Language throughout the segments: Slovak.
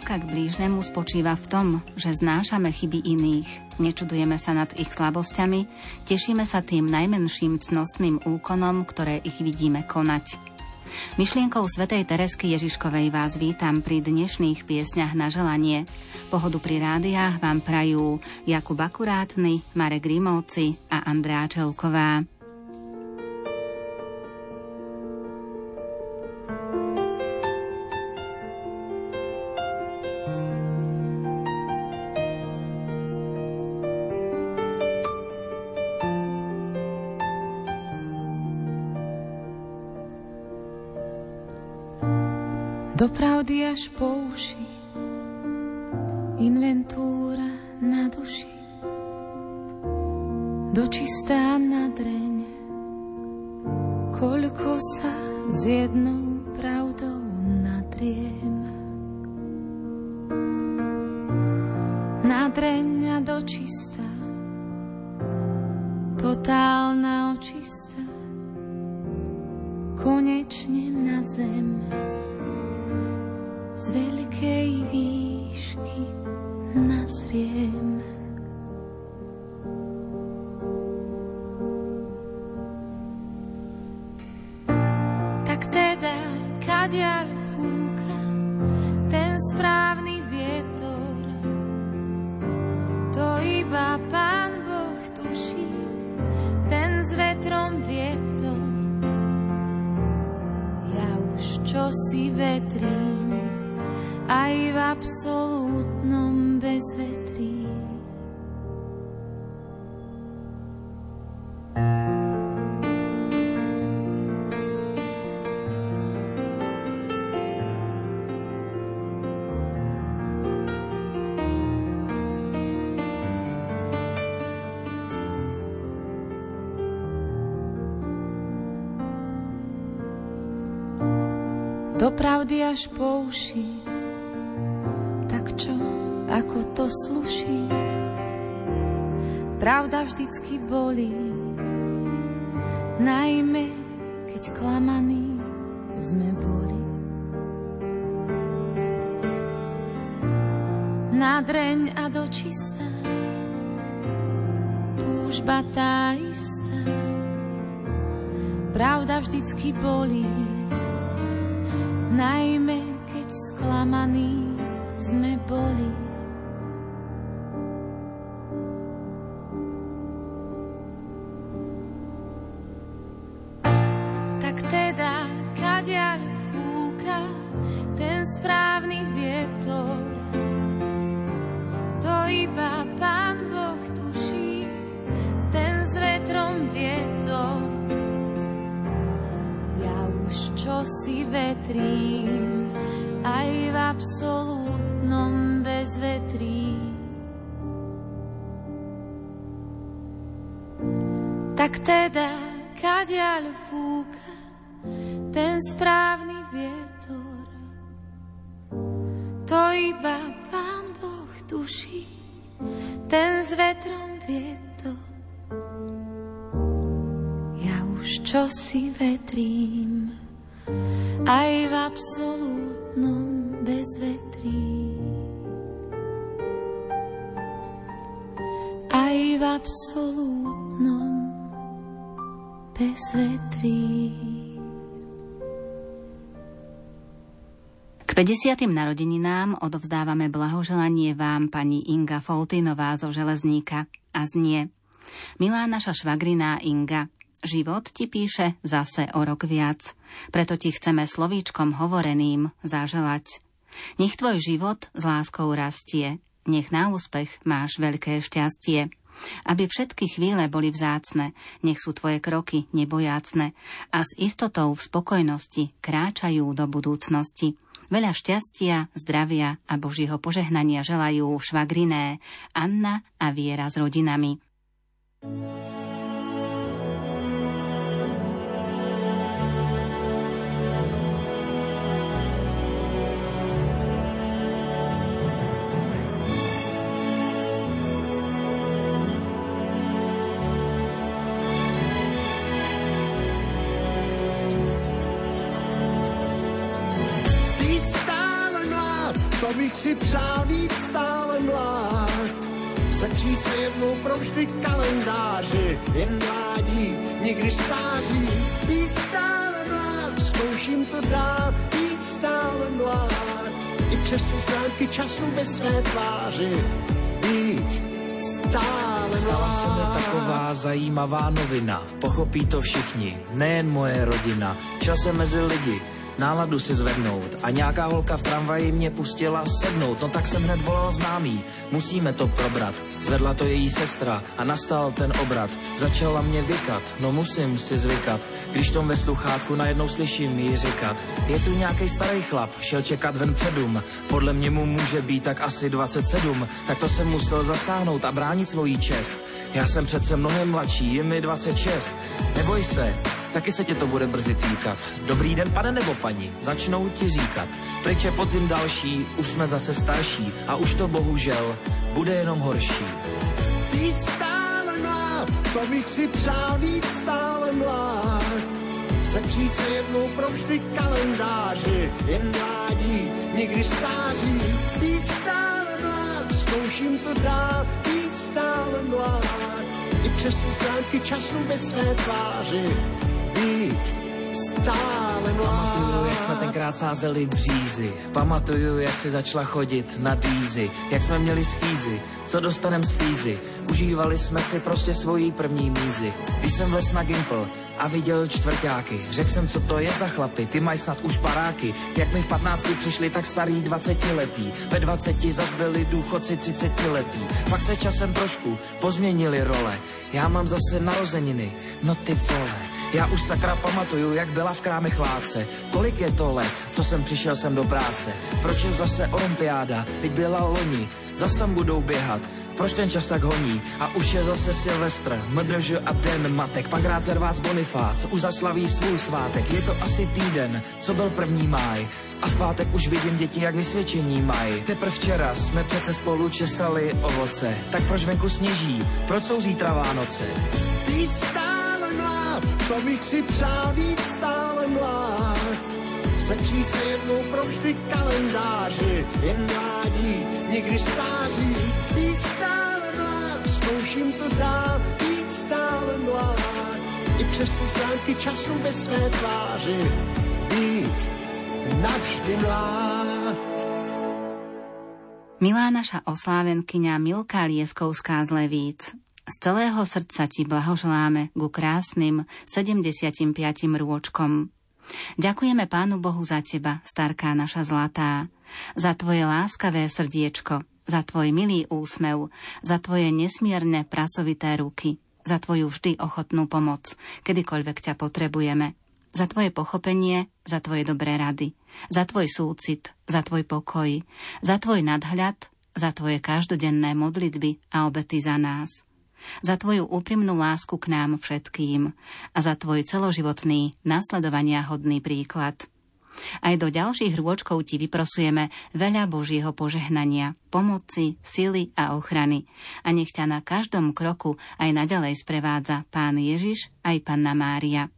Láska k blížnemu spočíva v tom, že znášame chyby iných, nečudujeme sa nad ich slabosťami, tešíme sa tým najmenším cnostným úkonom, ktoré ich vidíme konať. Myšlienkou svätej Teresky Ježiškovej vás vítam pri dnešných piesňach na želanie. Pohodu pri rádiách vám prajú Jakub Akurátny, Marek Grimovci a Andrea Čelková. Do pravdy až po uši, inventúra na duši, dočistá na dreň, koľko sa s jednou pravdou nadriem. Na dreň a dočistá, totálna očistá, konečne na zem z veľkej výšky nazriem. Tak teda, kadiaľ fúka ten správny vietor, to iba Pán Boh tuší, ten s vetrom vietor. Ja už čo si vetrím, aj v absolútnom bezvetrí. Do pravdy až po uši ako to sluší. Pravda vždycky bolí, najmä keď klamaní sme boli. Nadreň a dočistá, túžba tá istá, pravda vždycky bolí, najmä keď sklamaní sme boli. Vetrom vietor. Ja už čo si vetrím, aj v absolútnom bezvetrí. Aj v absolútnom bezvetrí. 50. narodeninám odovzdávame blahoželanie vám pani Inga Foltinová zo Železníka a znie Milá naša švagriná Inga, Život ti píše zase o rok viac, preto ti chceme slovíčkom hovoreným zaželať. Nech tvoj život s láskou rastie, nech na úspech máš veľké šťastie. Aby všetky chvíle boli vzácne, nech sú tvoje kroky nebojácne a s istotou v spokojnosti kráčajú do budúcnosti. Veľa šťastia, zdravia a Božieho požehnania želajú švagriné Anna a Viera s rodinami. thank you bych si přál víc stále mlád. Sepřít se jednou provždy kalendáři, jen mládí, nikdy stáří. Víc stále mlád, zkouším to dál, víc stále mlád. I přes známky času ve své tváři, víc stále Stala se mi taková zajímavá novina. Pochopí to všichni, nejen moje rodina. Jsem mezi lidi, náladu si zvednout. A nějaká holka v tramvaji mě pustila sednout, no tak jsem hned volal známý, musíme to probrat. Zvedla to její sestra a nastal ten obrat. Začala mě vykat, no musím si zvykat. Když tom ve sluchátku najednou slyším jí říkat. Je tu nějaký starý chlap, šel čekat ven předům. Podle mě mu může být tak asi 27, tak to jsem musel zasáhnout a bránit svoji čest. Já jsem přece mnohem mladší, je mi 26. Neboj se, taky se tě to bude brzy týkat. Dobrý den, pane nebo paní, začnou ti říkat. Pryč je podzim další, už jsme zase starší a už to bohužel bude jenom horší. Víc stále mlád, to bych si přál víc stále mlád. Sepřít se jednou provždy kalendáři, jen mládí, nikdy stáří. Víc stále mlád, zkouším to dál, víc stále mlád. I přes známky času ve své tváři, víc stále mlád. Pamatuju, jak jsme tenkrát sázeli břízy. Pamatuju, jak si začala chodit na dýzy. Jak jsme měli schýzy, co dostanem z fízy. Užívali jsme si prostě svojí první mízy. Když jsem vles na Gimple, a viděl čtvrtáky. Řekl jsem, co to je za chlapy, ty mají snad už paráky. Jak mi v 15 přišli, tak starý 20 letý. Ve 20 zas byli důchodci 30 letý. Pak se časem trošku pozměnili role. Já mám zase narozeniny, no ty vole. Já už sakra pamatuju, jak byla v kráme chláce. Kolik je to let, co jsem přišel sem do práce? Proč je zase olympiáda, teď byla loni? Zas tam budou běhat, proč ten čas tak honí? A už je zase Silvestr, MDŽ a den matek, pak rád Zervác Bonifác, už zaslaví svůj svátek. Je to asi týden, co byl první máj. A v pátek už vidím děti, jak vysvědčení mají. Teprve včera jsme přece spolu česali ovoce. Tak proč venku sněží? Proč jsou zítra Vánoce? Víc mlád, to bych si přál víc stále mlád. Sepřít se jednou provždy kalendáři, jen mládí, nikdy stáří. Víc stále mlád, zkouším to dál, víc stále mlád. I přes známky času ve své tváři, víc navždy mlád. Milá naša oslávenkyňa Milka Lieskovská z Levíc, z celého srdca ti blahoželáme ku krásnym 75. rôčkom. Ďakujeme Pánu Bohu za teba, starká naša zlatá, za tvoje láskavé srdiečko, za tvoj milý úsmev, za tvoje nesmierne pracovité ruky, za tvoju vždy ochotnú pomoc, kedykoľvek ťa potrebujeme, za tvoje pochopenie, za tvoje dobré rady, za tvoj súcit, za tvoj pokoj, za tvoj nadhľad, za tvoje každodenné modlitby a obety za nás za tvoju úprimnú lásku k nám všetkým a za tvoj celoživotný, nasledovania hodný príklad. Aj do ďalších rôčkov ti vyprosujeme veľa Božieho požehnania, pomoci, sily a ochrany. A nech ťa na každom kroku aj naďalej sprevádza Pán Ježiš aj Panna Mária.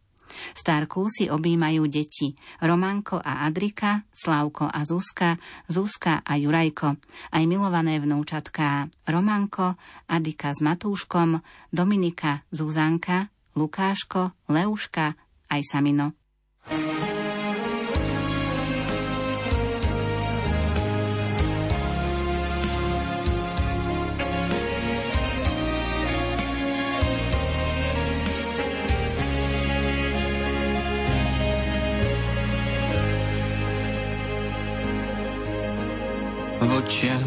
Starku si objímajú deti Romanko a Adrika, Slavko a Zuzka, Zuzka a Jurajko, aj milované vnúčatká Romanko, Adika s Matúškom, Dominika, Zuzanka, Lukáško, Leuška, aj Samino. thank you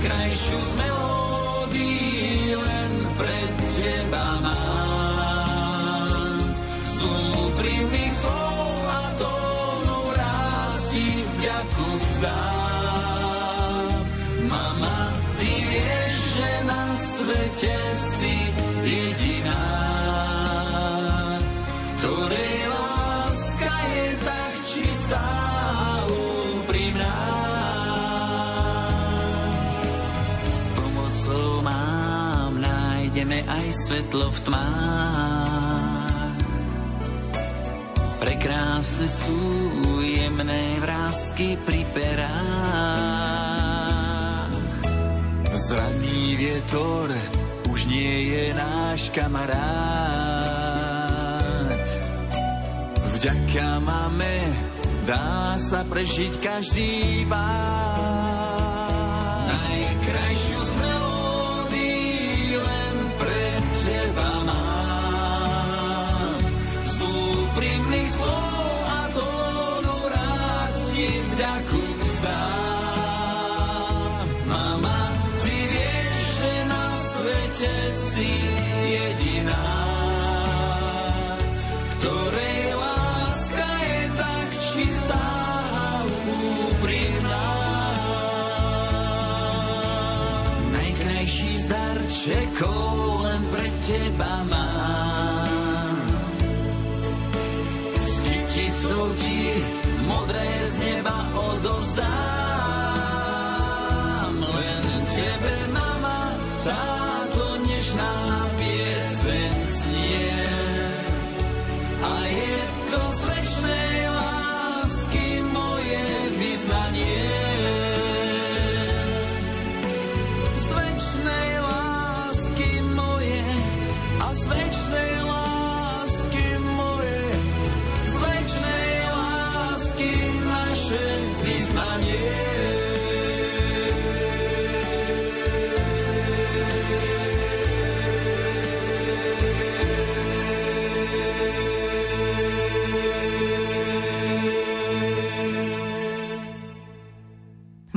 Najkrajšiu z melódií len pre teba mám. Z úprimných slov a tónov ráz ti vďaku vzdám. Mama, ty vieš, že na svete nájdeme aj svetlo v tmách. Prekrásne sú jemné vrázky pri perách. Zradný vietor už nie je náš kamarát. Vďaka máme dá sa prežiť každý bár.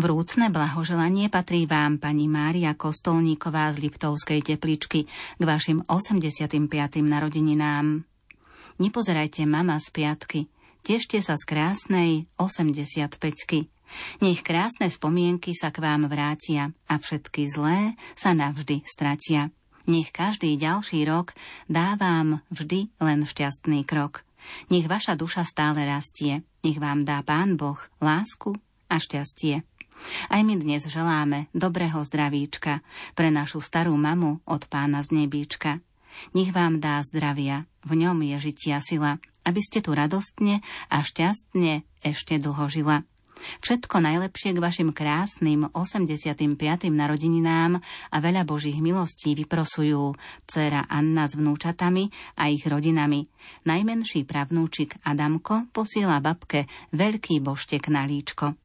Vrúcne blahoželanie patrí vám pani Mária Kostolníková z Liptovskej tepličky k vašim 85. narodeninám. Nepozerajte mama z piatky, tešte sa z krásnej 85. Nech krásne spomienky sa k vám vrátia a všetky zlé sa navždy stratia. Nech každý ďalší rok dá vám vždy len šťastný krok. Nech vaša duša stále rastie, nech vám dá Pán Boh lásku a šťastie. Aj my dnes želáme dobrého zdravíčka pre našu starú mamu od pána z nebíčka. Nech vám dá zdravia, v ňom je žitia sila, aby ste tu radostne a šťastne ešte dlho žila. Všetko najlepšie k vašim krásnym 85. narodeninám a veľa Božích milostí vyprosujú dcera Anna s vnúčatami a ich rodinami. Najmenší pravnúčik Adamko posiela babke veľký boštek na líčko.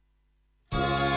Za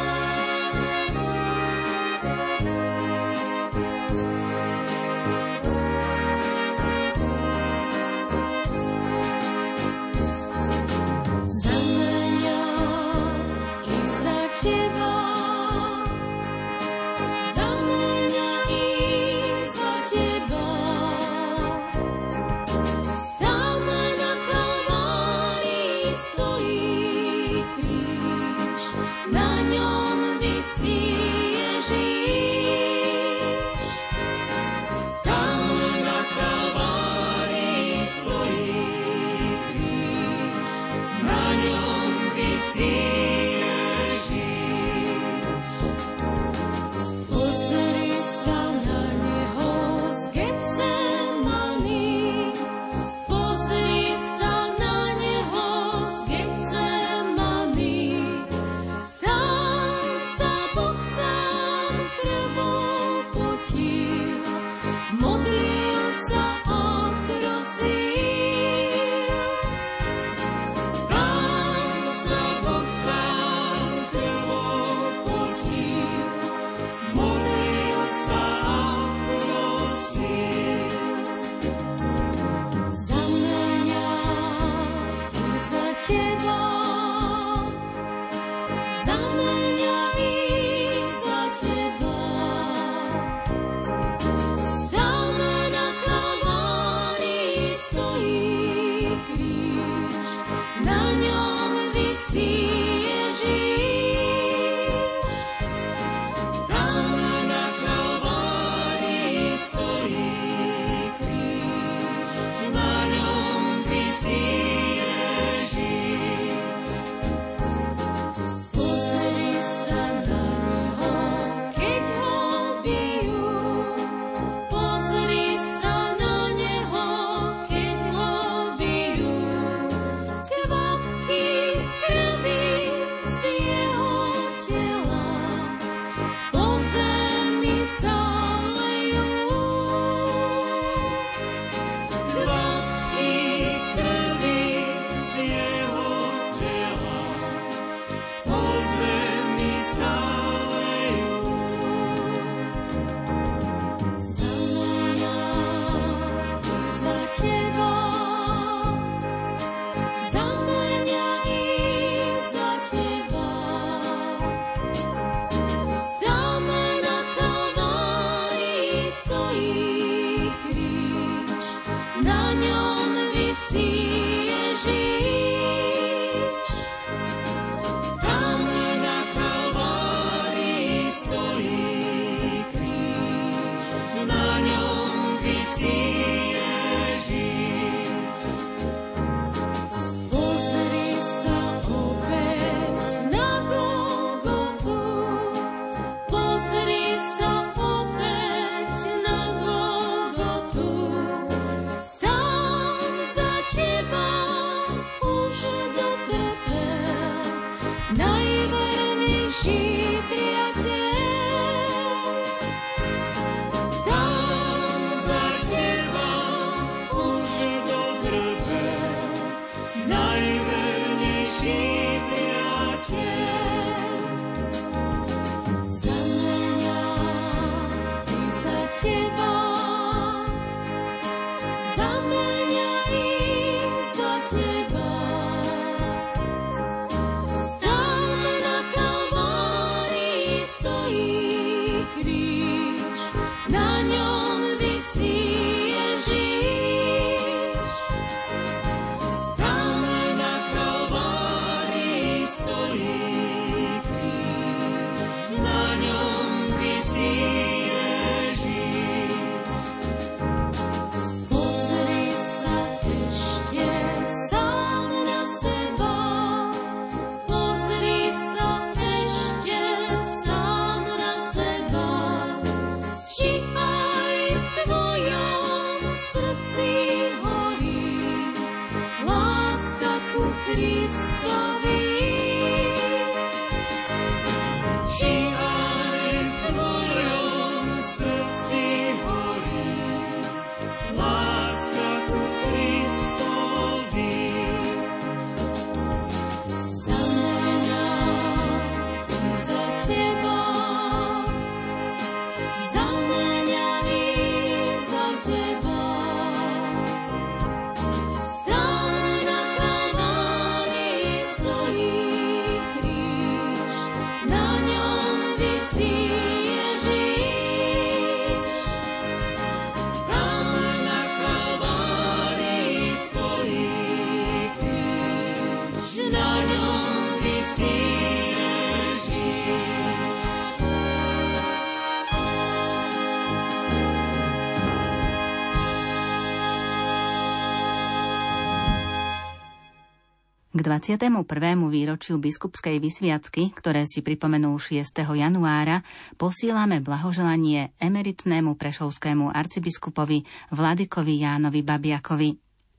21. výročiu biskupskej vysviacky, ktoré si pripomenul 6. januára, posílame blahoželanie emeritnému prešovskému arcibiskupovi Vladikovi Jánovi Babiakovi.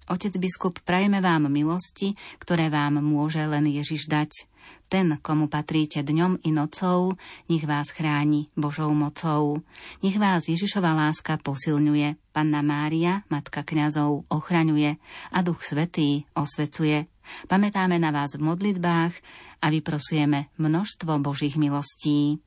Otec biskup, prajeme vám milosti, ktoré vám môže len Ježiš dať. Ten, komu patríte dňom i nocou, nech vás chráni Božou mocou. Nech vás Ježišova láska posilňuje, Panna Mária, Matka kňazov, ochraňuje a Duch Svetý osvecuje. Pamätáme na vás v modlitbách a vyprosujeme množstvo Božích milostí.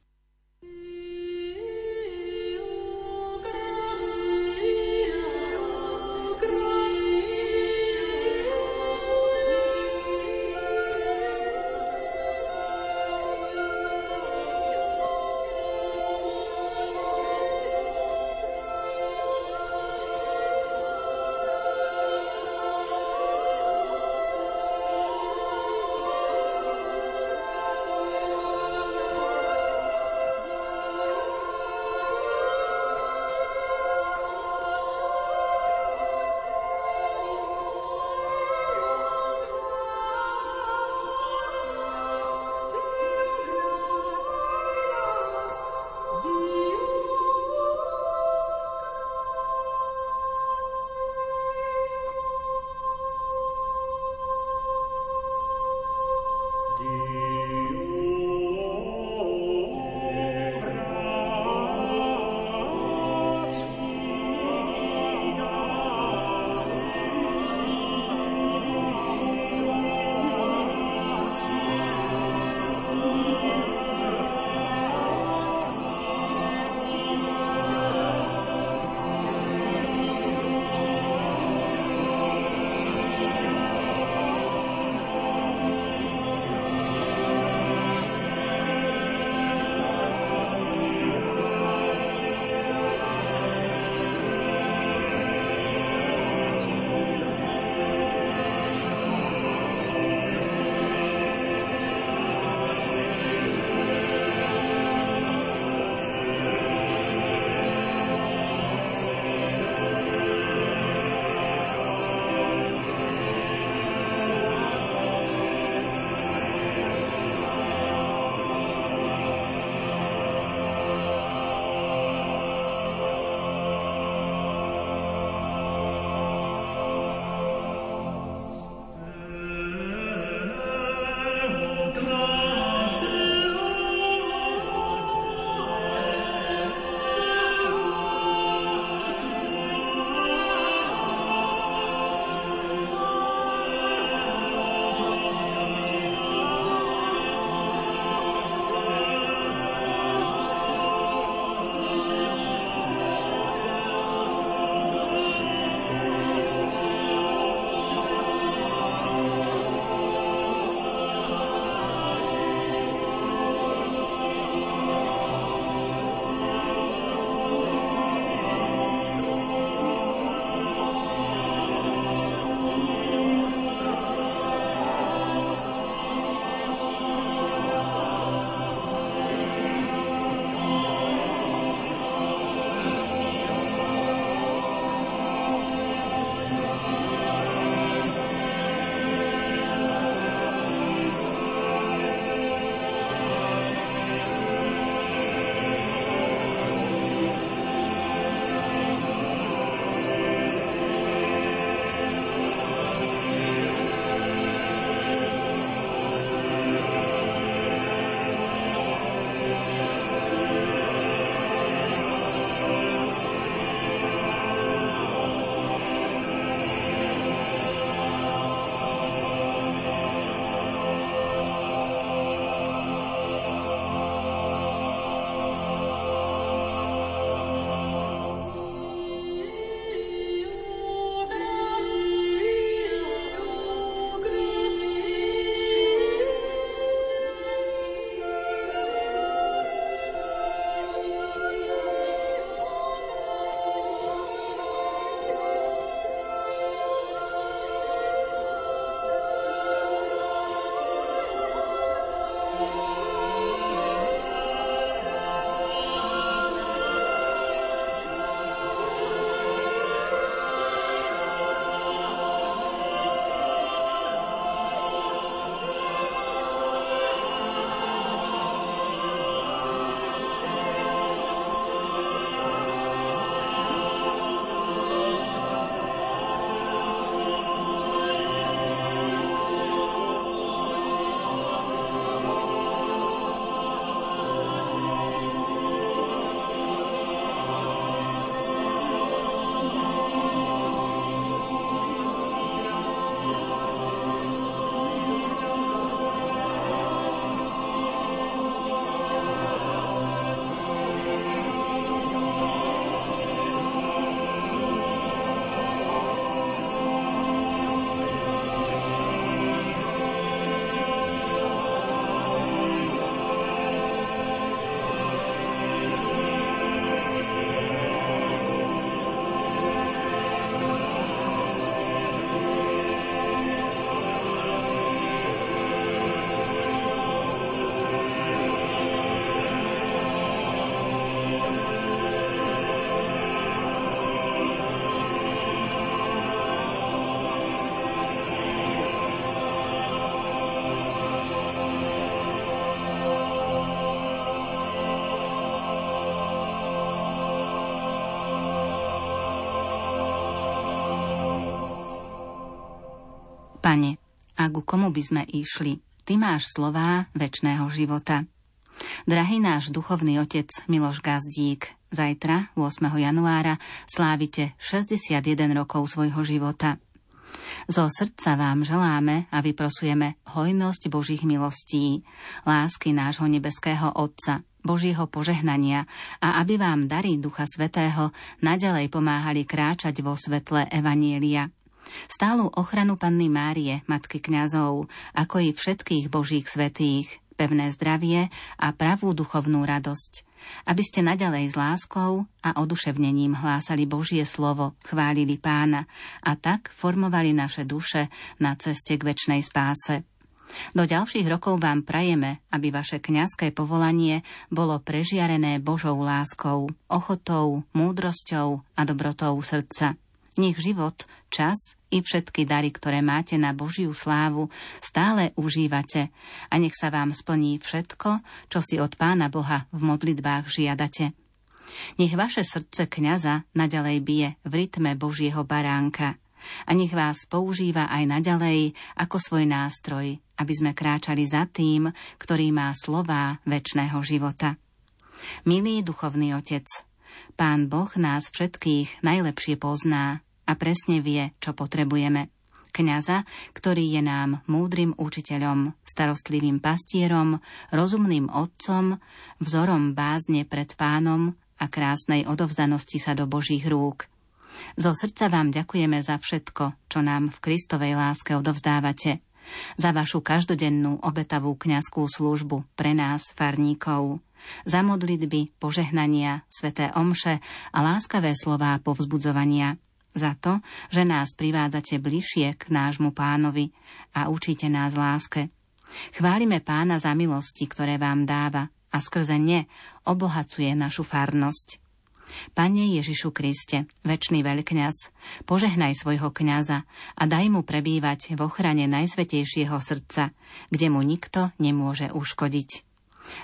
Komu by sme išli? Ty máš slová väčšného života. Drahý náš duchovný otec Miloš Gazdík, zajtra, 8. januára, slávite 61 rokov svojho života. Zo srdca vám želáme a vyprosujeme hojnosť Božích milostí, lásky nášho nebeského Otca, Božieho požehnania a aby vám dary Ducha Svetého naďalej pomáhali kráčať vo svetle Evanielia. Stálu ochranu Panny Márie, Matky kňazov, ako i všetkých Božích svetých, pevné zdravie a pravú duchovnú radosť, aby ste nadalej s láskou a oduševnením hlásali Božie slovo, chválili pána a tak formovali naše duše na ceste k väčšnej spáse. Do ďalších rokov vám prajeme, aby vaše kňazské povolanie bolo prežiarené Božou láskou, ochotou, múdrosťou a dobrotou srdca. Nech život, čas i všetky dary, ktoré máte na Božiu slávu, stále užívate a nech sa vám splní všetko, čo si od Pána Boha v modlitbách žiadate. Nech vaše srdce kňaza naďalej bije v rytme Božieho baránka a nech vás používa aj naďalej ako svoj nástroj, aby sme kráčali za tým, ktorý má slová väčšného života. Milý duchovný otec, Pán Boh nás všetkých najlepšie pozná a presne vie, čo potrebujeme. Kňaza, ktorý je nám múdrym učiteľom, starostlivým pastierom, rozumným otcom, vzorom bázne pred pánom a krásnej odovzdanosti sa do Božích rúk. Zo srdca vám ďakujeme za všetko, čo nám v Kristovej láske odovzdávate. Za vašu každodennú obetavú kňazskú službu pre nás, farníkov. Za modlitby, požehnania, sveté omše a láskavé slová povzbudzovania za to, že nás privádzate bližšie k nášmu pánovi a učíte nás láske. Chválime pána za milosti, ktoré vám dáva a skrze ne obohacuje našu farnosť. Pane Ježišu Kriste, väčší veľkňaz, požehnaj svojho kňaza a daj mu prebývať v ochrane najsvetejšieho srdca, kde mu nikto nemôže uškodiť.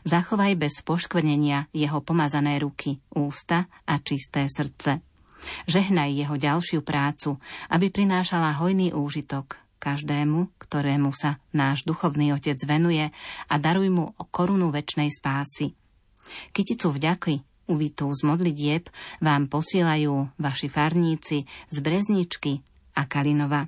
Zachovaj bez poškvrnenia jeho pomazané ruky, ústa a čisté srdce. Žehnaj jeho ďalšiu prácu, aby prinášala hojný úžitok každému, ktorému sa náš duchovný otec venuje a daruj mu korunu väčšnej spásy. Kyticu vďaky, uvitú z modlitieb, vám posielajú vaši farníci z Brezničky a Kalinova.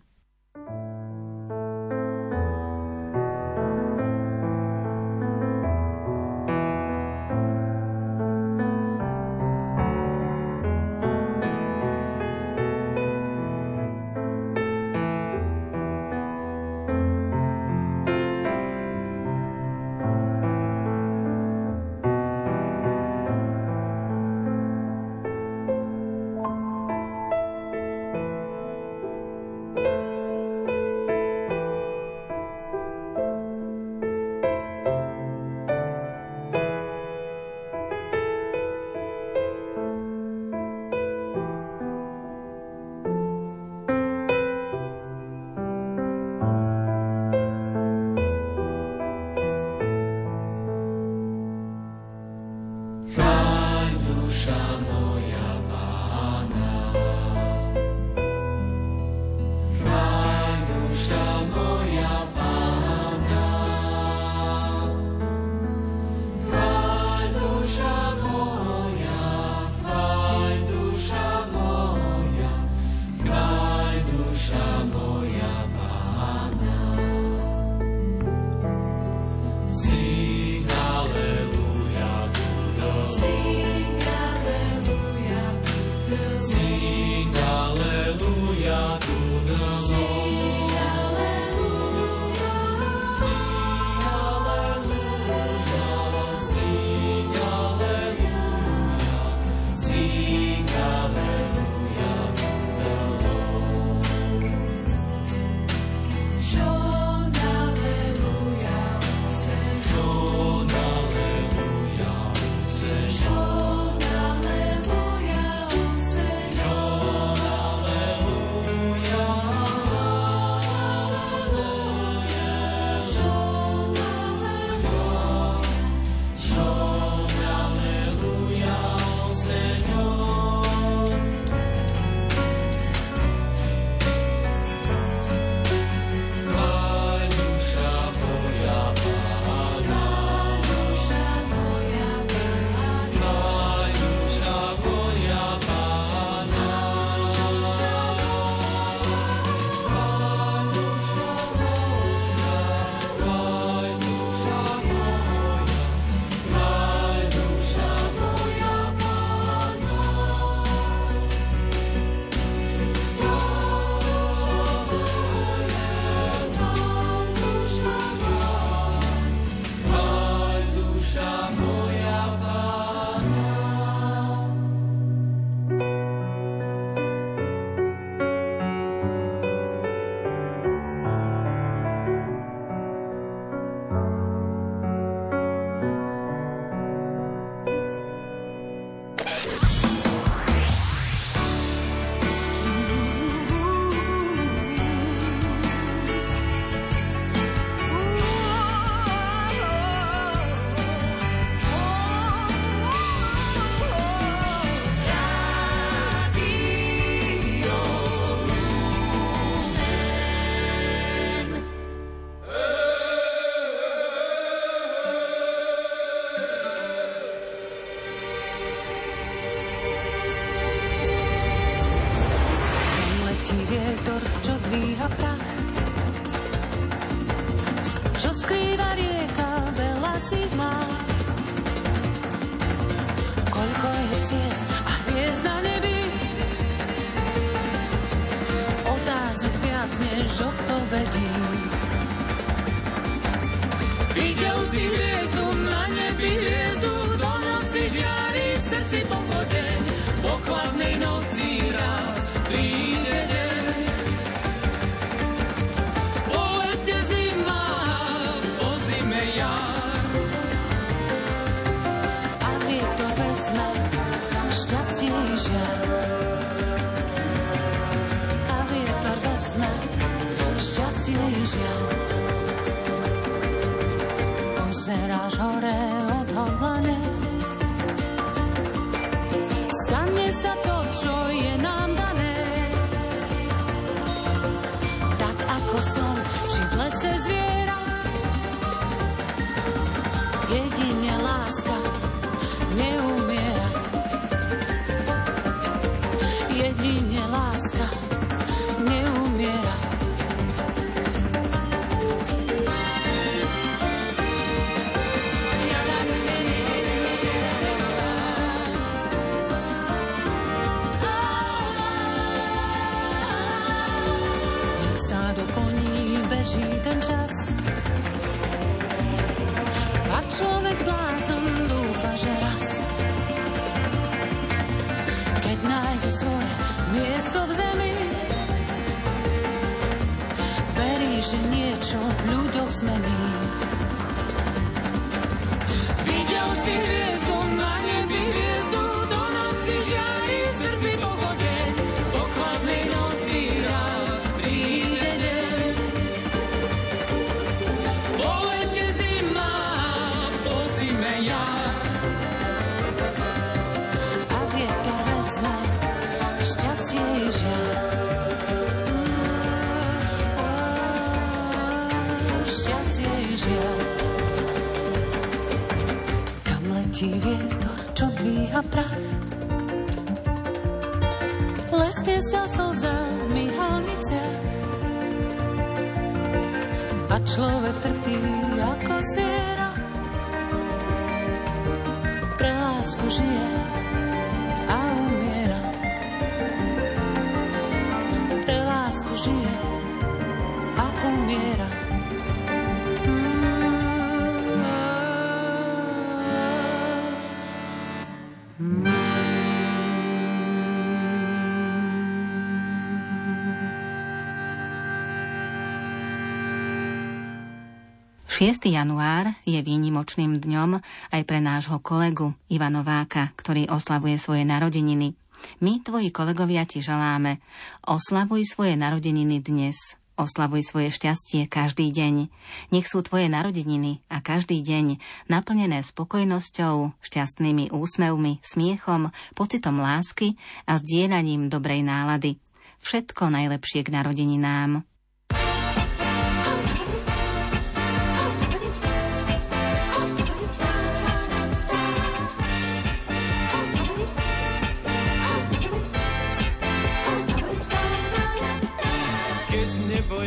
6. január je výnimočným dňom aj pre nášho kolegu Iva Nováka, ktorý oslavuje svoje narodeniny. My, tvoji kolegovia, ti želáme, oslavuj svoje narodeniny dnes, oslavuj svoje šťastie každý deň. Nech sú tvoje narodeniny a každý deň naplnené spokojnosťou, šťastnými úsmevmi, smiechom, pocitom lásky a zdieľaním dobrej nálady. Všetko najlepšie k narodeninám.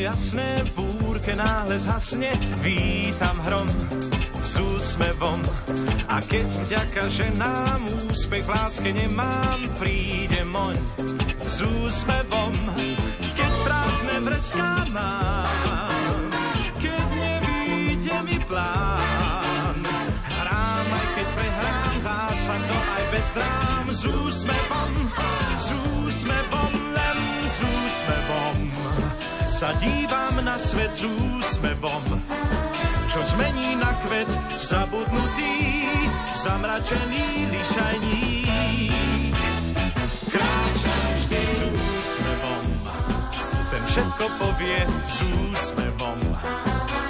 Jasné búrke náhle zhasne, vítam hrom s úsmevom. A keď vďaka ženám úspech v láske nemám, príde moň s úsmevom. Keď prázdne vrecká mám, keď nevíde mi plán, hrám aj keď prehrám, dá sa to aj bez drám s úsmevom, s úsmevom, len s úsmevom sa dívam na svet s úsmevom, čo zmení na kvet zabudnutý, zamračený lišajník. Kráčam vždy s úsmevom, ten všetko povie s úsmevom.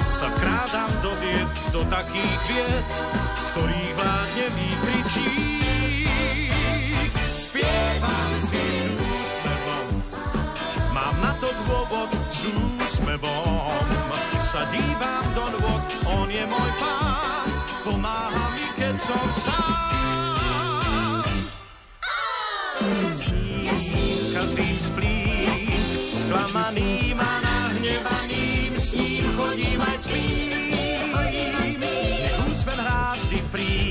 Sa krádam do vied, do takých vied, ktorých vládne výkričík. Spievam s na to dôvod, s úsmevom sa dívam do dôvod, on je môj pán, pomáha mi, keď som sám. Sním, kazím splín, sklamaným a nahnevaným, s ním chodím aj s ním, neúspem hrá vždy príjem.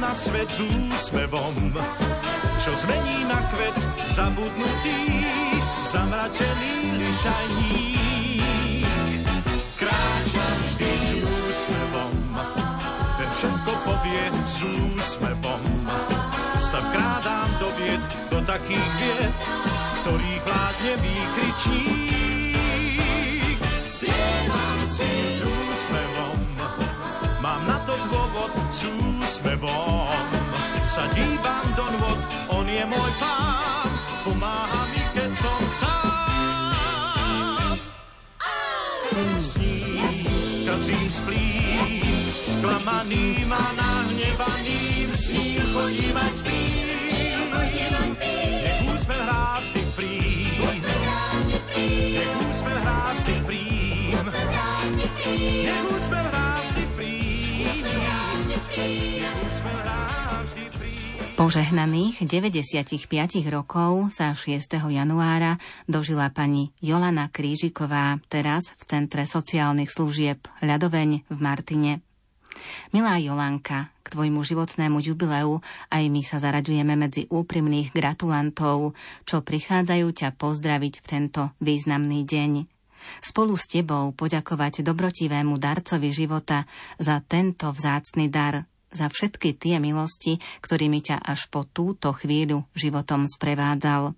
Na svet s úsmevom, čo zmení na kvet zabudnutý, zamračený lišajník. Kráčam vždy s úsmevom, ten všetko povie s úsmevom. Sa vkrádám do vied, do takých vied, ktorých vládne výkričník. Sa dívam do nôd, on je môj pán, pomáha mi, keď som sám. Sním, kazí splím, sklamaným a nahnevaným, s ním chodím a spím. Nech úsmev hrá vždy prím, nech úsmev hrá vždy prím, nech úsmev hrá vždy prím, Požehnaných 95 rokov sa 6. januára dožila pani Jolana Krížiková, teraz v Centre sociálnych služieb Ľadoveň v Martine. Milá Jolanka, k tvojmu životnému jubileu aj my sa zaraďujeme medzi úprimných gratulantov, čo prichádzajú ťa pozdraviť v tento významný deň. Spolu s tebou poďakovať dobrotivému darcovi života za tento vzácny dar, za všetky tie milosti, ktorými ťa až po túto chvíľu životom sprevádzal.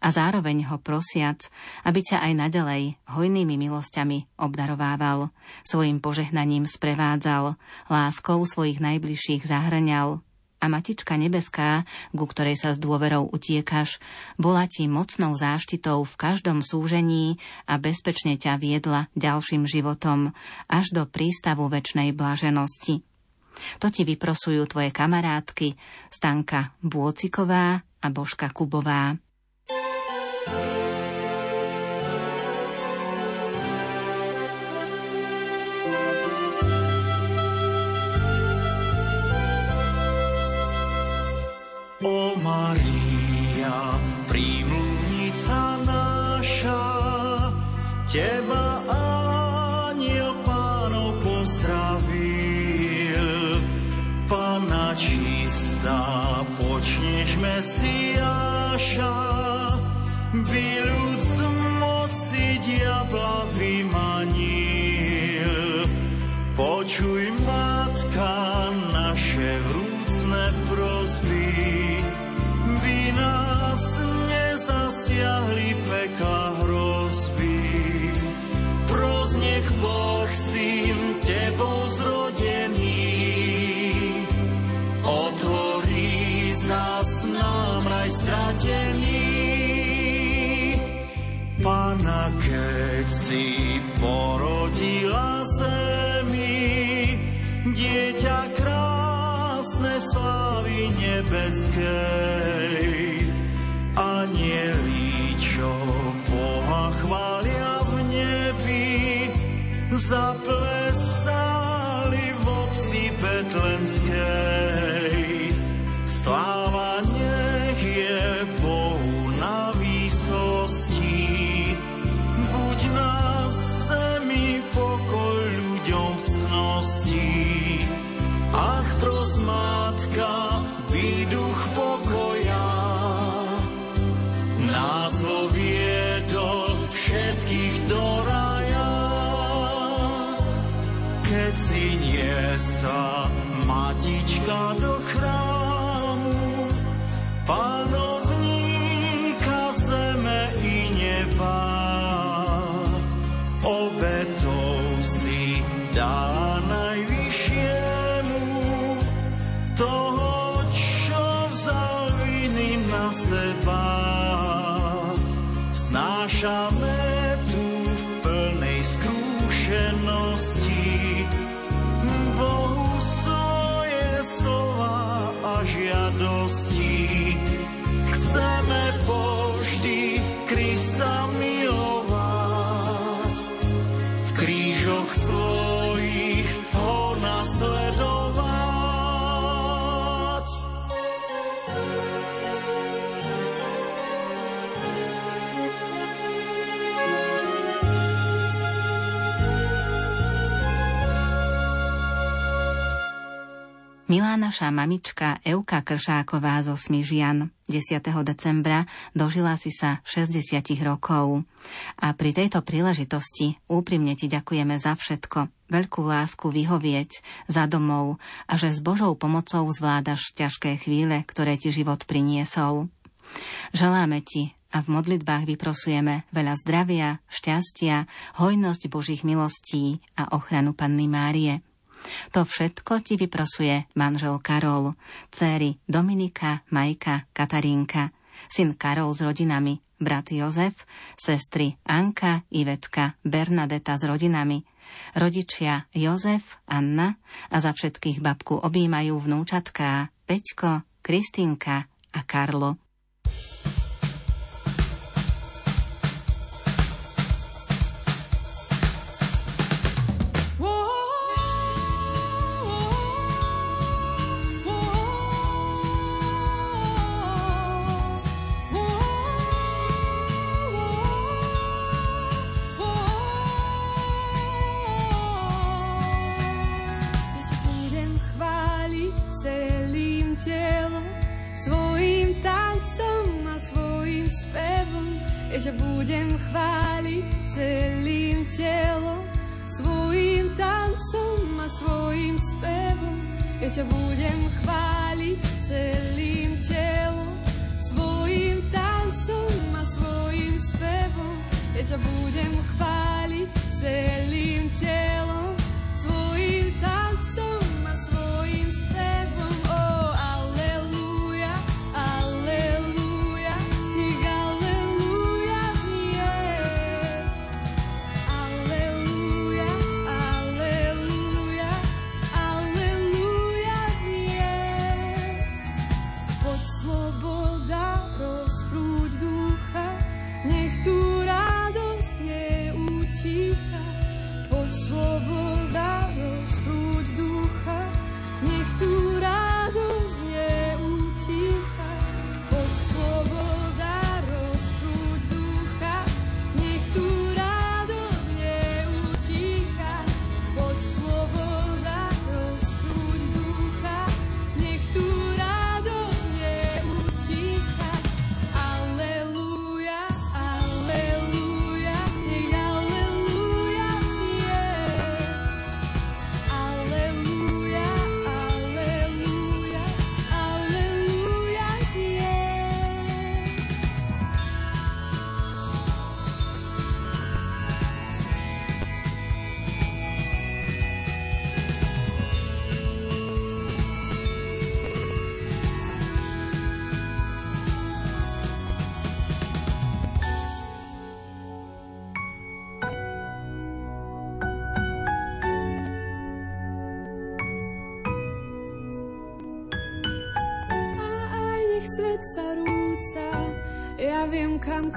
A zároveň ho prosiac, aby ťa aj naďalej hojnými milosťami obdarovával, svojim požehnaním sprevádzal, láskou svojich najbližších zahrňal a Matička nebeská, ku ktorej sa s dôverou utiekaš, bola ti mocnou záštitou v každom súžení a bezpečne ťa viedla ďalším životom až do prístavu väčšnej blaženosti. To ti vyprosujú tvoje kamarátky Stanka Bôciková a Božka Kubová. O keď si porodila zemi, dieťa krásne slávy nebeskej. Anieli, čo Boha chvália v nebi, zaplesali naša mamička Euka Kršáková zo Smižian 10. decembra dožila si sa 60 rokov. A pri tejto príležitosti úprimne ti ďakujeme za všetko, veľkú lásku vyhovieť, za domov a že s Božou pomocou zvládaš ťažké chvíle, ktoré ti život priniesol. Želáme ti a v modlitbách vyprosujeme veľa zdravia, šťastia, hojnosť Božích milostí a ochranu Panny Márie. To všetko ti vyprosuje manžel Karol, céry Dominika, Majka, Katarínka, syn Karol s rodinami, brat Jozef, sestry Anka, Ivetka, Bernadeta s rodinami, rodičia Jozef, Anna a za všetkých babku objímajú vnúčatká Peťko, Kristinka a Karlo. Ťa budem chváliť celým telom, svojim tancom a svojim spevom. Ja ťa budem chváliť celým telom, svojim tancom a svojim spevom. Ja ťa budem chváliť celým telom,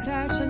viem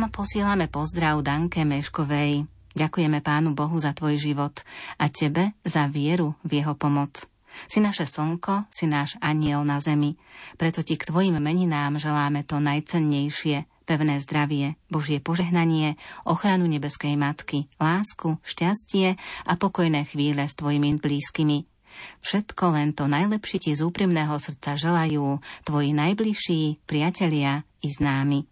meninám posielame pozdrav Danke Meškovej. Ďakujeme Pánu Bohu za tvoj život a tebe za vieru v jeho pomoc. Si naše slnko, si náš aniel na zemi. Preto ti k tvojim meninám želáme to najcennejšie, pevné zdravie, Božie požehnanie, ochranu nebeskej matky, lásku, šťastie a pokojné chvíle s tvojimi blízkymi. Všetko len to najlepšie ti z úprimného srdca želajú tvoji najbližší, priatelia i známi.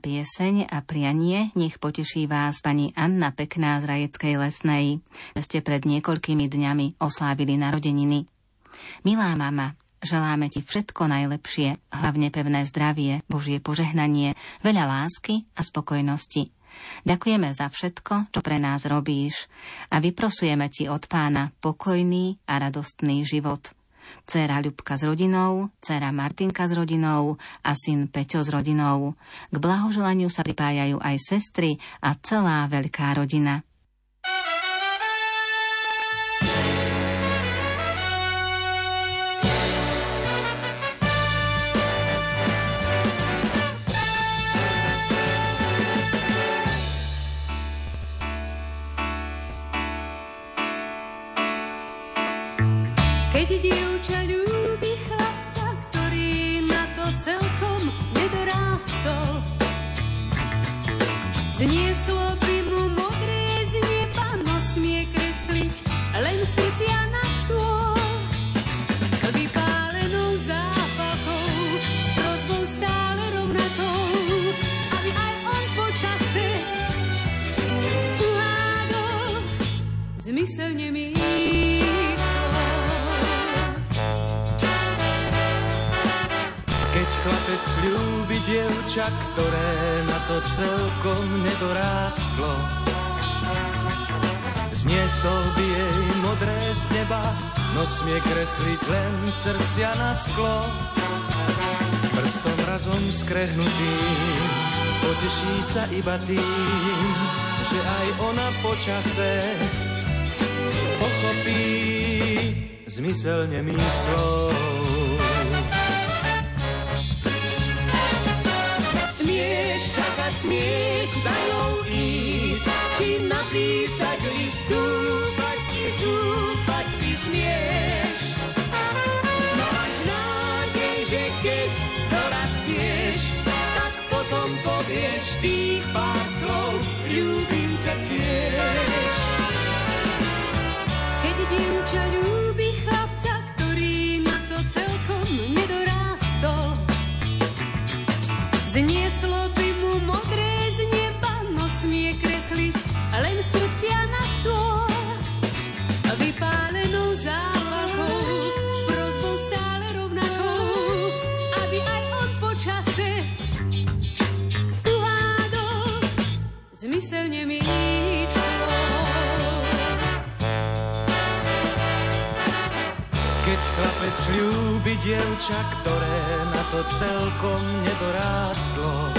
Pekná pieseň a prianie nech poteší vás pani Anna Pekná z Rajeckej lesnej. Ste pred niekoľkými dňami oslávili narodeniny. Milá mama, želáme ti všetko najlepšie, hlavne pevné zdravie, Božie požehnanie, veľa lásky a spokojnosti. Ďakujeme za všetko, čo pre nás robíš a vyprosujeme ti od pána pokojný a radostný život. Céra Ľubka s rodinou, dcera Martinka s rodinou a syn Peťo s rodinou. K blahoželaniu sa pripájajú aj sestry a celá veľká rodina. Znieslo by mu modré z neba, no smie kresliť len srdcia na stôl. Vypálenou zápalkou, s prozbou stále rovnakou, aby aj on počase uhádol zmysel nemých dievča, ktoré na to celkom nedorástlo. Zniesol by jej modré z neba, no smie kresliť len srdcia na sklo. Prstom razom skrehnutým poteší sa iba tým, že aj ona počase pochopí zmysel nemých slov. Smieš za ňou ísť, či napísať listu, pať i zúpať si smieš. Máš nádej, že keď dorastieš, tak potom povieš tých pár slov, ľúbim ťa tiež. Keď dievča ľúbi chlapca, ktorý na to celkom nedorástol, znieslo zmysel nemých slov. Keď chlapec ľúbi dievča, ktoré na to celkom nedorástlo,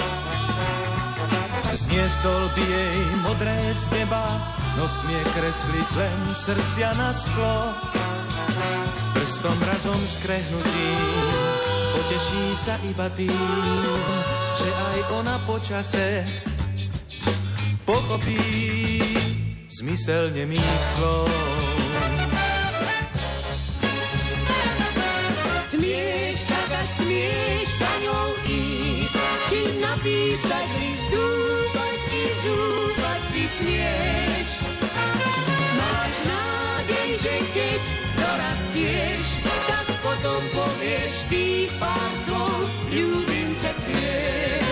Zniesol by jej modré z neba, no smie kresliť len srdcia na sklo. Prstom razom skrehnutým poteší sa iba tým, že aj ona počase pochopí zmysel nemých slov. Smieš čakať, smieš za ňou ísť, či napísať listu zúfať si smieš. Máš nádej, že keď dorastieš, tak potom povieš tých pár slov, ľúbim ťa tiež.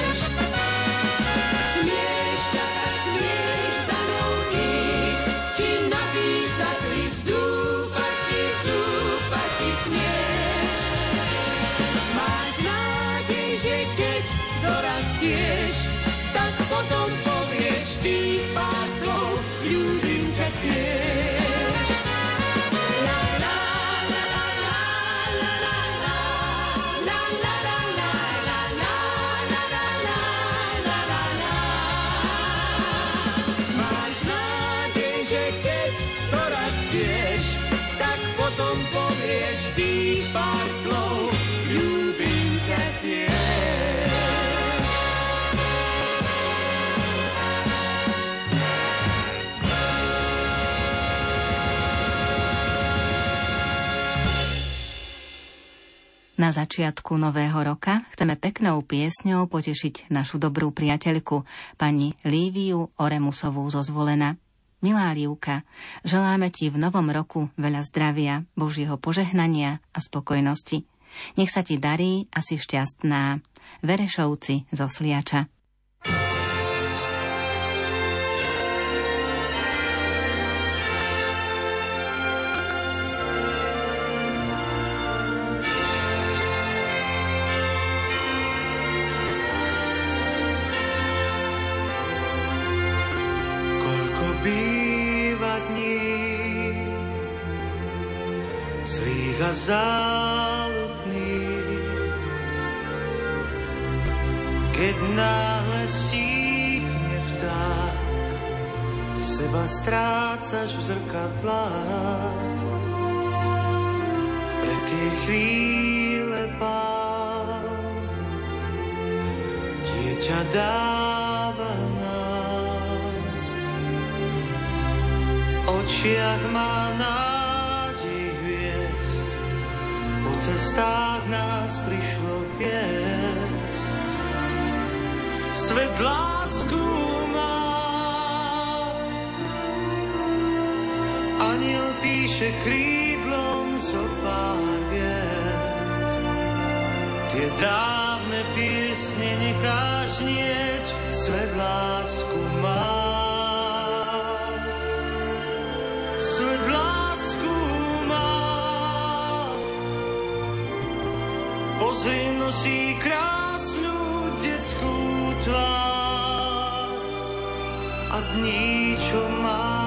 Na začiatku nového roka chceme peknou piesňou potešiť našu dobrú priateľku, pani Líviu Oremusovú zo Zvolena. Milá Lívka, želáme ti v novom roku veľa zdravia, Božieho požehnania a spokojnosti. Nech sa ti darí a si šťastná. Verešovci zo Sliača. fly. krídlom zo pár vied. Tie dávne piesne necháš nieť, svet lásku má. Svet lásku má. Pozri nosí krásnu detskú tvár a dní, čo má.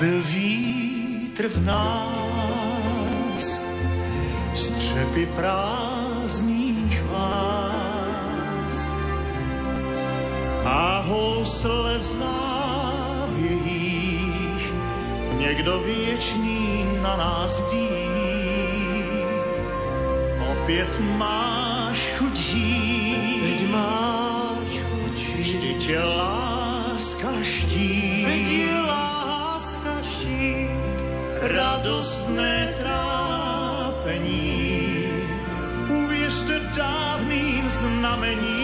byl vítr v nás, střepy prázdných vás a housle v závějích někdo věčný na nás dí. Opět máš chuť žít, máš chuť žít, vždy tě láš. radosné trápení. Uvěřte dávným znamením,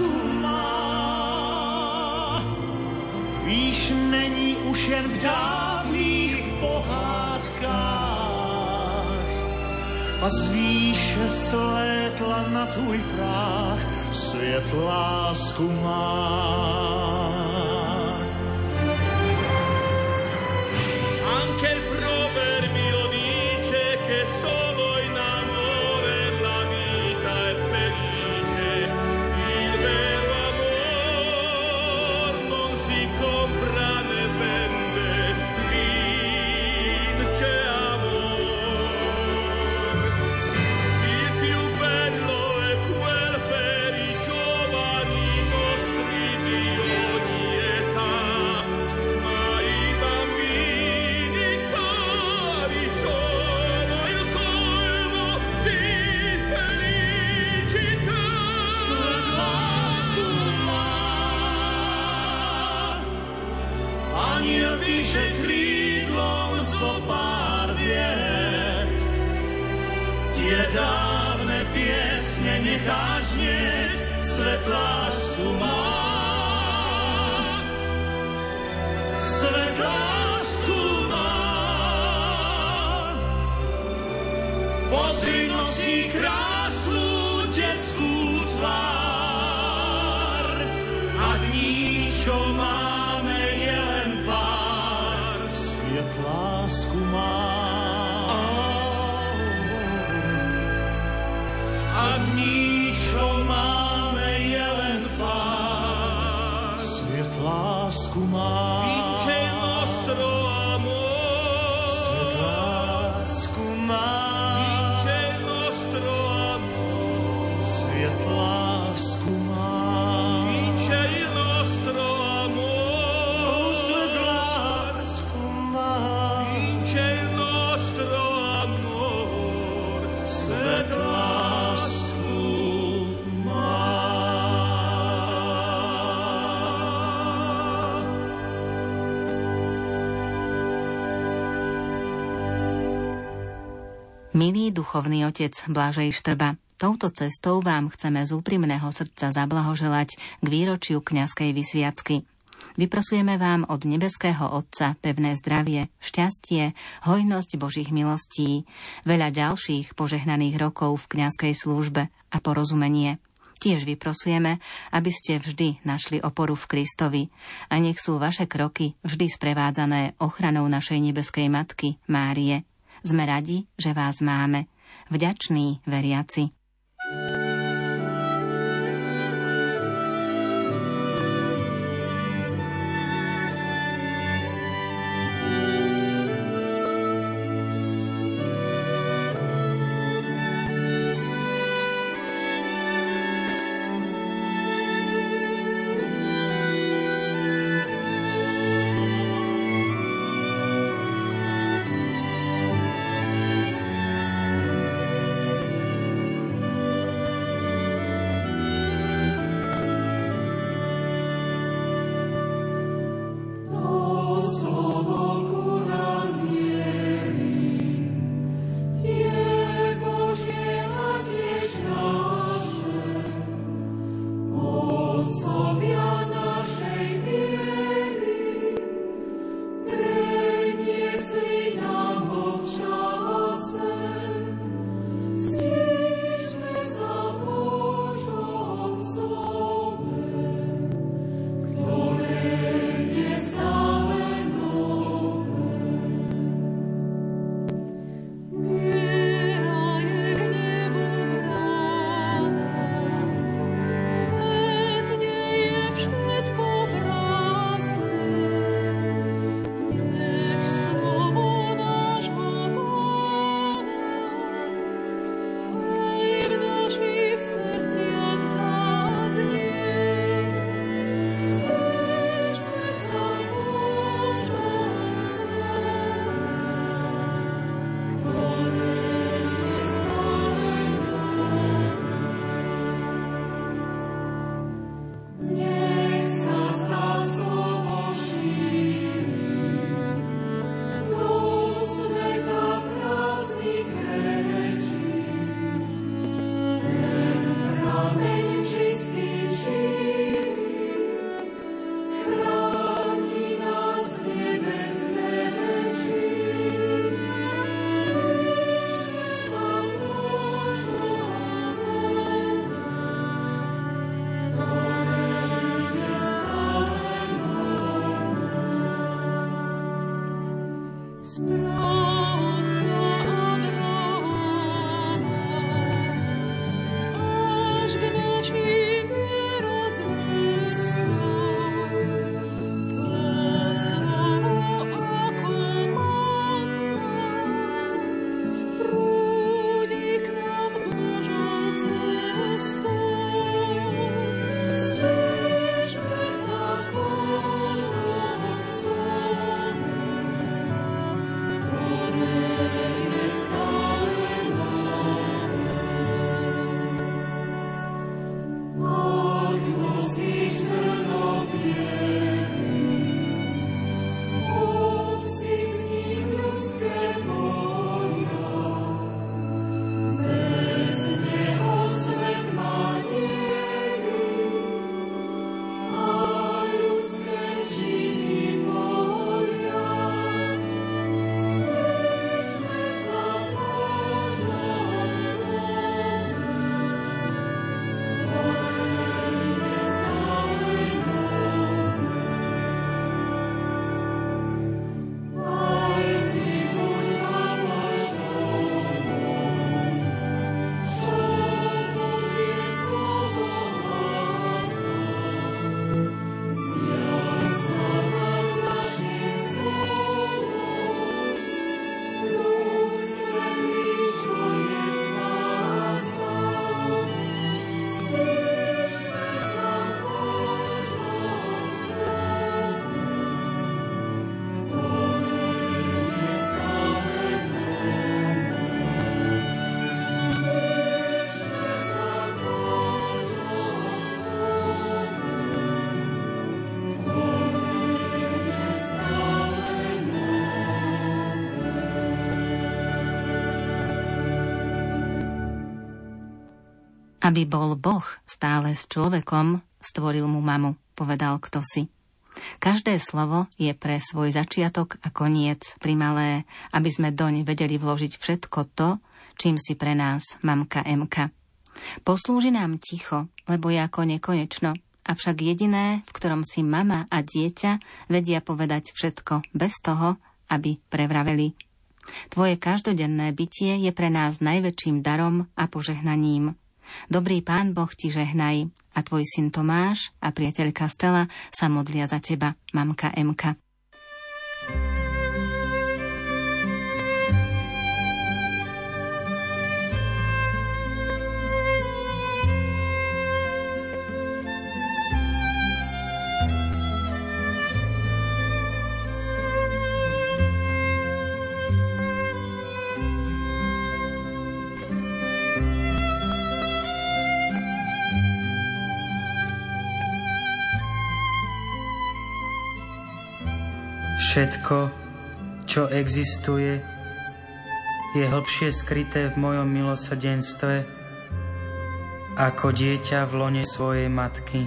lásku. Víš, není už jen v dávných pohádkách a z výše slétla na tvůj práh svět lásku. Milý duchovný otec Blažej Štrba, touto cestou vám chceme z úprimného srdca zablahoželať k výročiu kňazskej vysviacky. Vyprosujeme vám od nebeského Otca pevné zdravie, šťastie, hojnosť Božích milostí, veľa ďalších požehnaných rokov v kňazskej službe a porozumenie. Tiež vyprosujeme, aby ste vždy našli oporu v Kristovi a nech sú vaše kroky vždy sprevádzané ochranou našej nebeskej Matky, Márie – sme radi, že vás máme. Vďační veriaci. Aby bol Boh stále s človekom, stvoril mu mamu, povedal kto si. Každé slovo je pre svoj začiatok a koniec primalé, aby sme doň vedeli vložiť všetko to, čím si pre nás mamka Emka. Poslúži nám ticho, lebo je ako nekonečno, avšak jediné, v ktorom si mama a dieťa vedia povedať všetko bez toho, aby prevraveli. Tvoje každodenné bytie je pre nás najväčším darom a požehnaním. Dobrý pán Boh ti žehnaj a tvoj syn Tomáš a priateľka Stella sa modlia za teba, mamka Emka. Všetko, čo existuje, je hlbšie skryté v mojom milosrdenstve ako dieťa v lone svojej matky.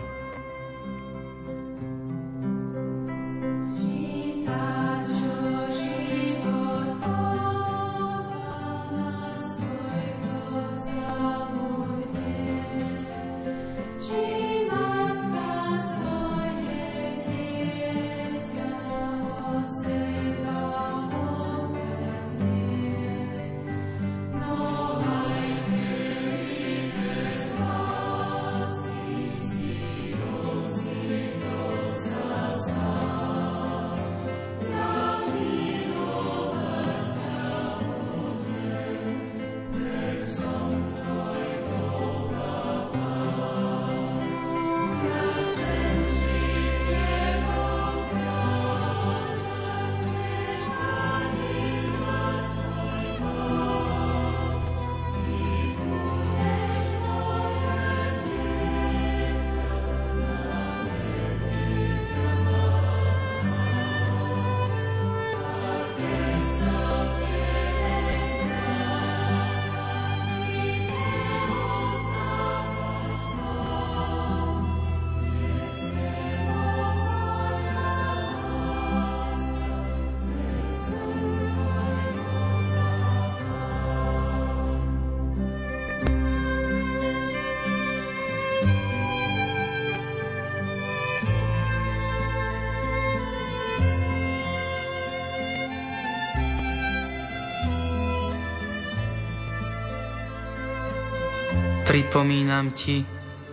Pripomínam ti,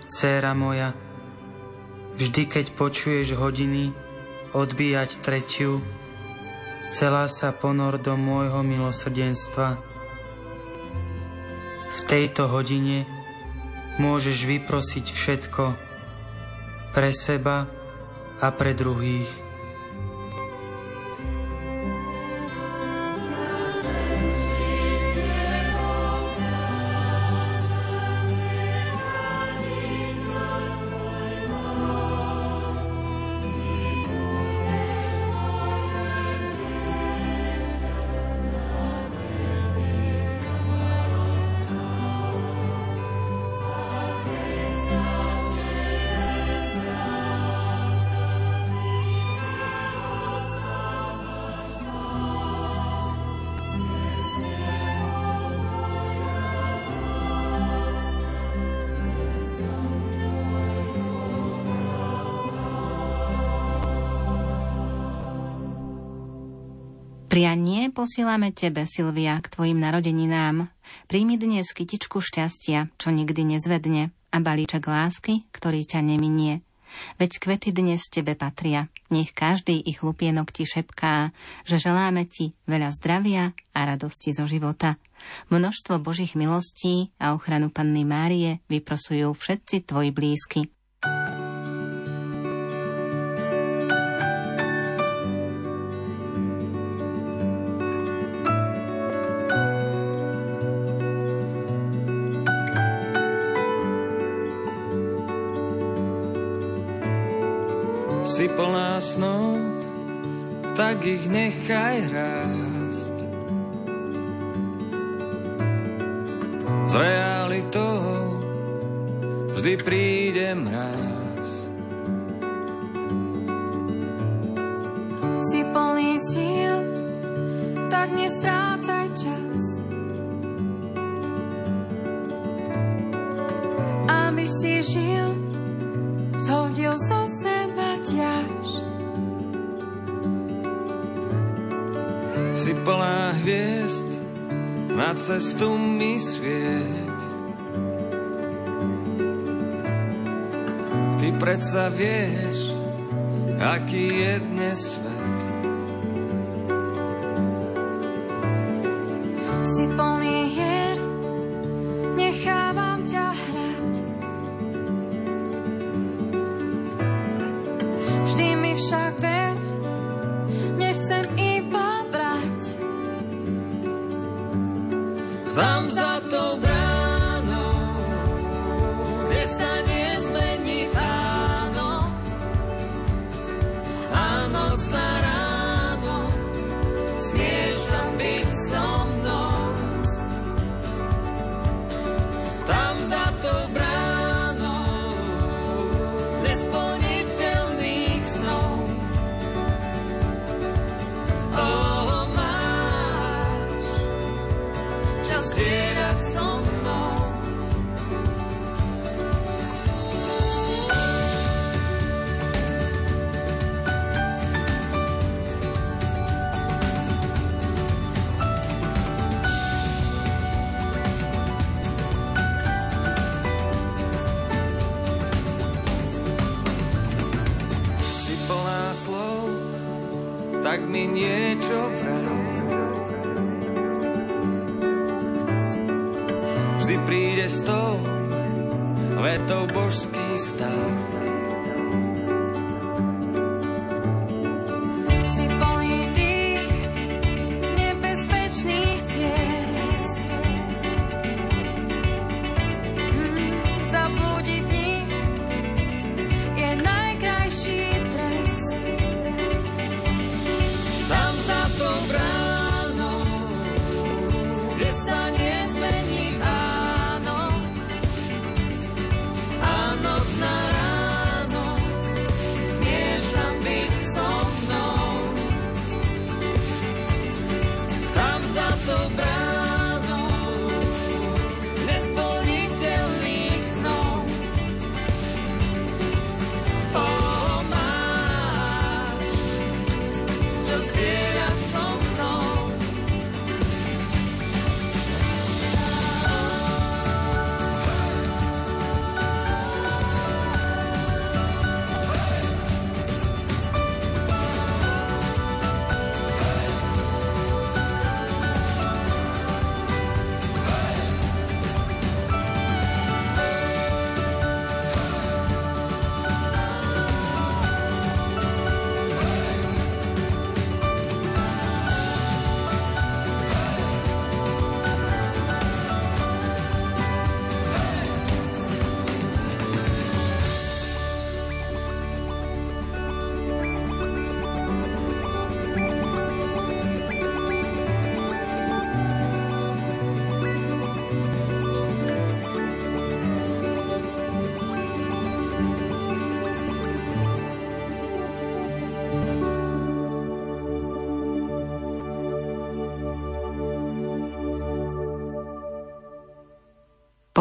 dcéra moja, vždy keď počuješ hodiny odbíjať tretiu, celá sa ponor do môjho milosrdenstva. V tejto hodine môžeš vyprosiť všetko pre seba a pre druhých. Posielame tebe, Silvia, k tvojim narodeninám. Príjmi dnes kytičku šťastia, čo nikdy nezvedne, a balíček lásky, ktorý ťa neminie. Veď kvety dnes tebe patria. Nech každý ich lupienok ti šepká, že želáme ti veľa zdravia a radosti zo života. Množstvo Božích milostí a ochranu Panny Márie vyprosujú všetci tvoji blízky. Tak ich nechaj rásť. S realitou vždy príde mráz. Cestu mi svieť. Ty predsa vieš, aký je dnes svet. Tam za tou bránou,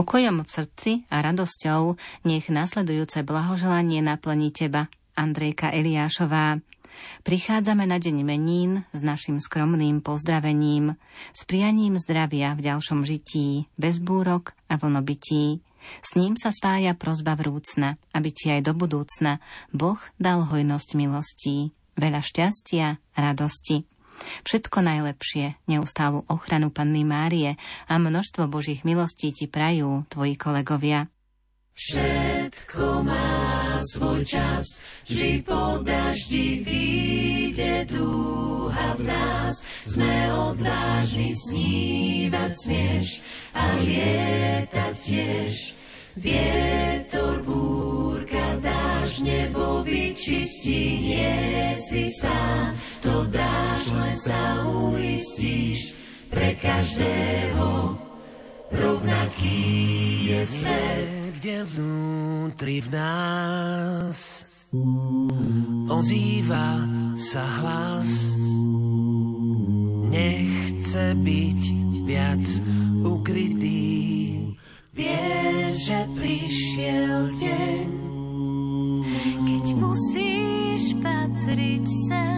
Pokojom v srdci a radosťou nech nasledujúce blahoželanie naplní teba, Andrejka Eliášová. Prichádzame na deň menín s našim skromným pozdravením, s prianím zdravia v ďalšom žití, bez búrok a vlnobytí. S ním sa spája prozba vrúcna, aby ti aj do budúcna Boh dal hojnosť milostí, veľa šťastia, radosti. Všetko najlepšie, neustálu ochranu Panny Márie a množstvo Božích milostí ti prajú tvoji kolegovia. Všetko má svoj čas, vždy po daždi vyjde dúha v nás. Sme odvážni snívať smieš a lietať tiež. Vietor, búrka, dáž, nebo vyčistí, nie si sám, to dáš, len sa uistíš, pre každého rovnaký je svet. niekde vnútri v nás ozýva sa hlas. Nechce byť viac ukrytý. Vie, že prišiel deň, keď musíš patriť sem,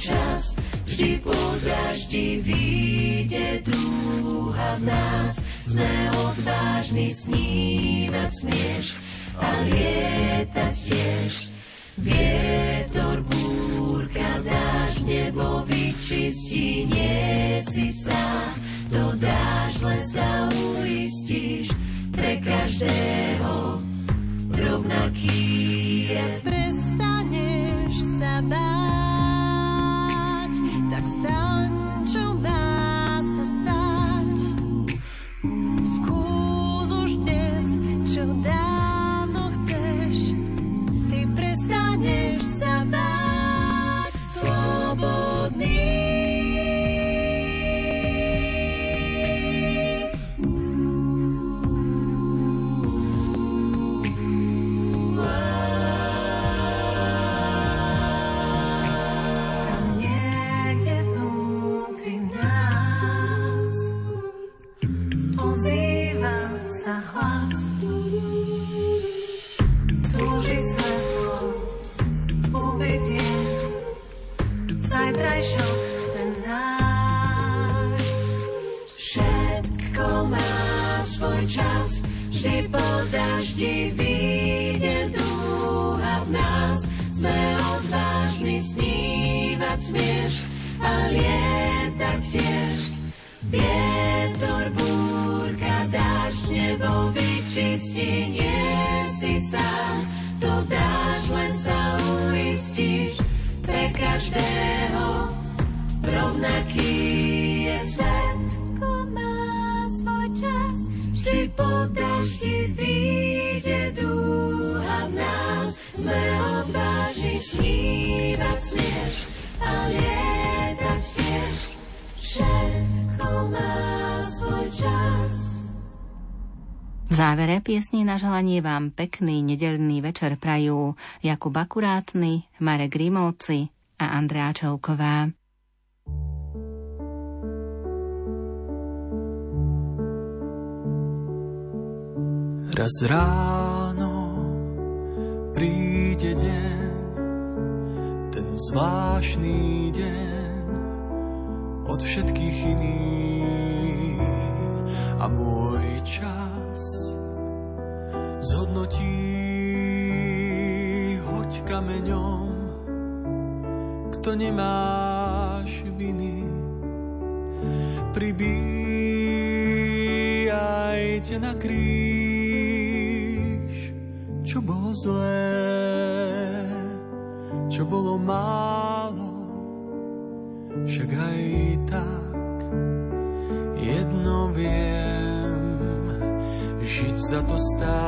čas, vždy po daždi vyjde dúha v nás. Sme odvážni snívať smieš a lietať tiež. Vietor, búrka, dáž, nebo vyčistí, nie si sám. To dáš, len sa uistíš, pre každého rovnaký je. Prestaneš sa báť, tak staň, na želanie vám pekný nedelný večer prajú Jakub Akurátny, Marek Grimovci a Andrea Čelková. Raz ráno príde deň, ten zvláštny deň od všetkých iných a môj čas zhodnotí hoď kameňom, kto nemáš viny. Pribíjajte na kríž, čo bolo zlé, čo bolo málo, však aj tak jedno viem, žiť za to stálo.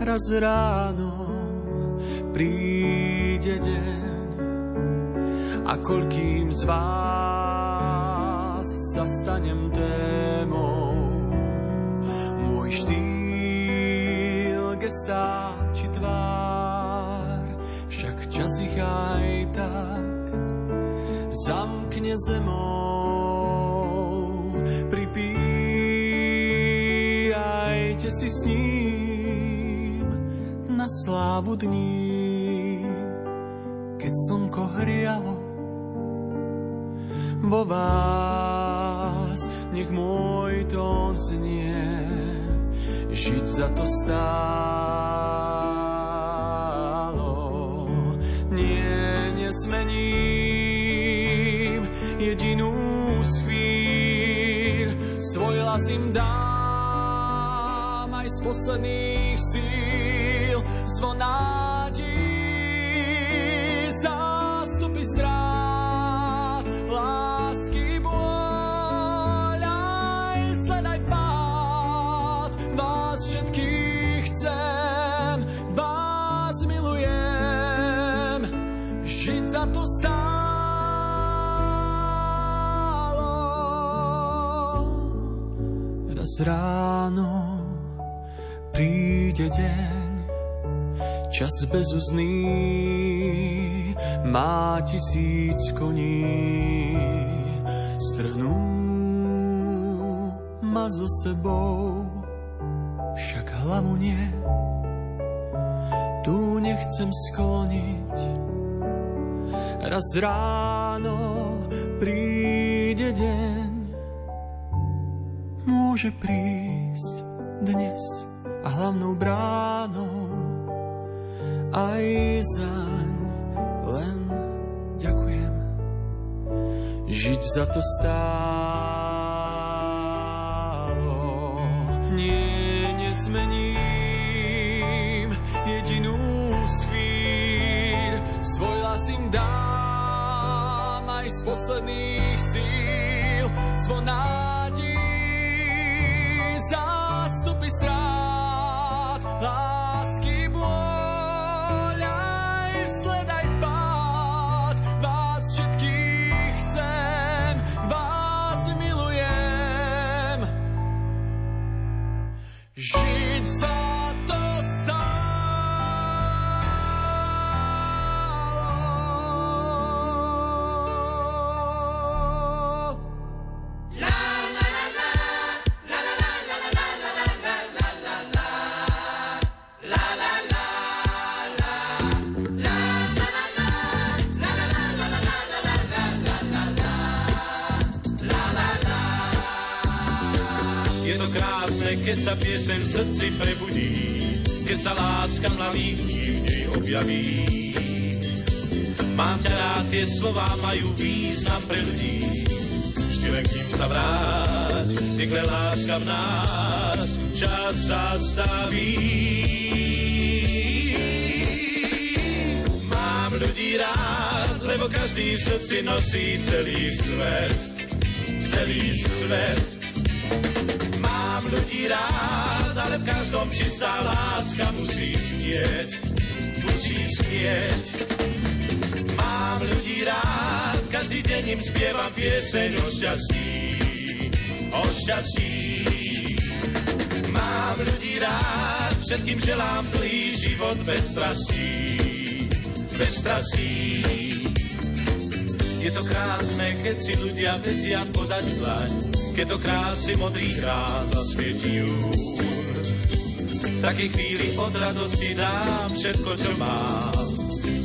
Raz ráno príde deň a koľkým z vás sa stanem témou. Môj štýl, gestá či tvár, však čas ich aj zamkne zemou. Pripíjajte si s ním na slávu dní, keď slnko hrialo vo vás, nech môj tón znie, žiť za to stálo. Z posledných síl. zvonádi, zástupy strát, lásky bôľ, aj sledaj pád, vás všetkých chcem, vás milujem, žiť za to stálo. Raz ráno príde deň, čas bezuzný má tisíc koní. Strhnú ma so sebou, však hlavu nie. Tu nechcem skloniť. Raz ráno príde deň, môže prísť dnes a hlavnou bránou aj zaň len ďakujem. Žiť za to stálo. Nie, nezmením jedinú z chvíľ. Svoj las im dám aj z posledných síl. Zvonádí zástupy strát. Lásky krásne, keď sa piesem v srdci prebudí, keď sa láska mladých v nej objaví. Mám ťa rád, tie slová majú význam pre ľudí, vždy len k ním sa vráť, niekde láska v nás čas zastaví. Mám ľudí rád, lebo každý v srdci nosí celý svet, celý svet. Ľudí rád, ale v každom čistá láska musí znieť, musí znieť. Mám ľudí rád, každý deň im spievam pieseň o šťastí, o šťastí. Mám ľudí rád, všetkým želám dlhý život bez strastí, bez strastí. Je to krásne, keď si ľudia vedia podať zlaň, keď do krásy modrých rád zasvietí jún. V takej chvíli od radosti dám všetko, čo mám.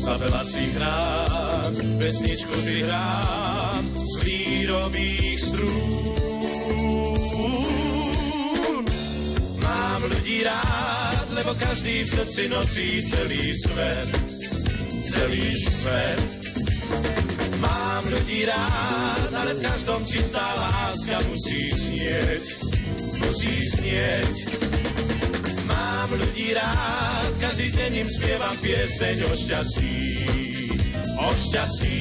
Za veľa si hrám, pesničku si hrám z lírových strún. Mám ľudí rád, lebo každý v srdci nosí celý svet, celý svet. Mám ľudí rád, ale v každom čistá láska musí znieť, musí znieť. Mám ľudí rád, každý deň im spievam pieseň o šťastí, o šťastí.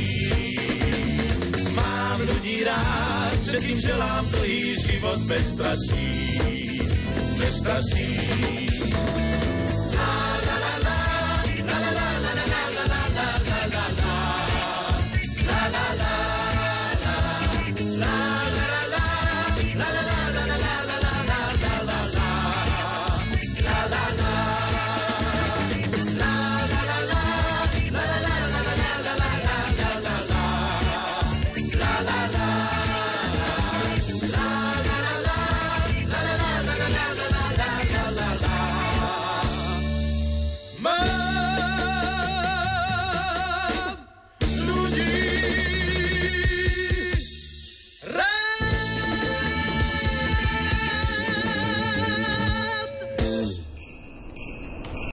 Mám ľudí rád, všetkým želám dlhý život bez strastí, bez strastí.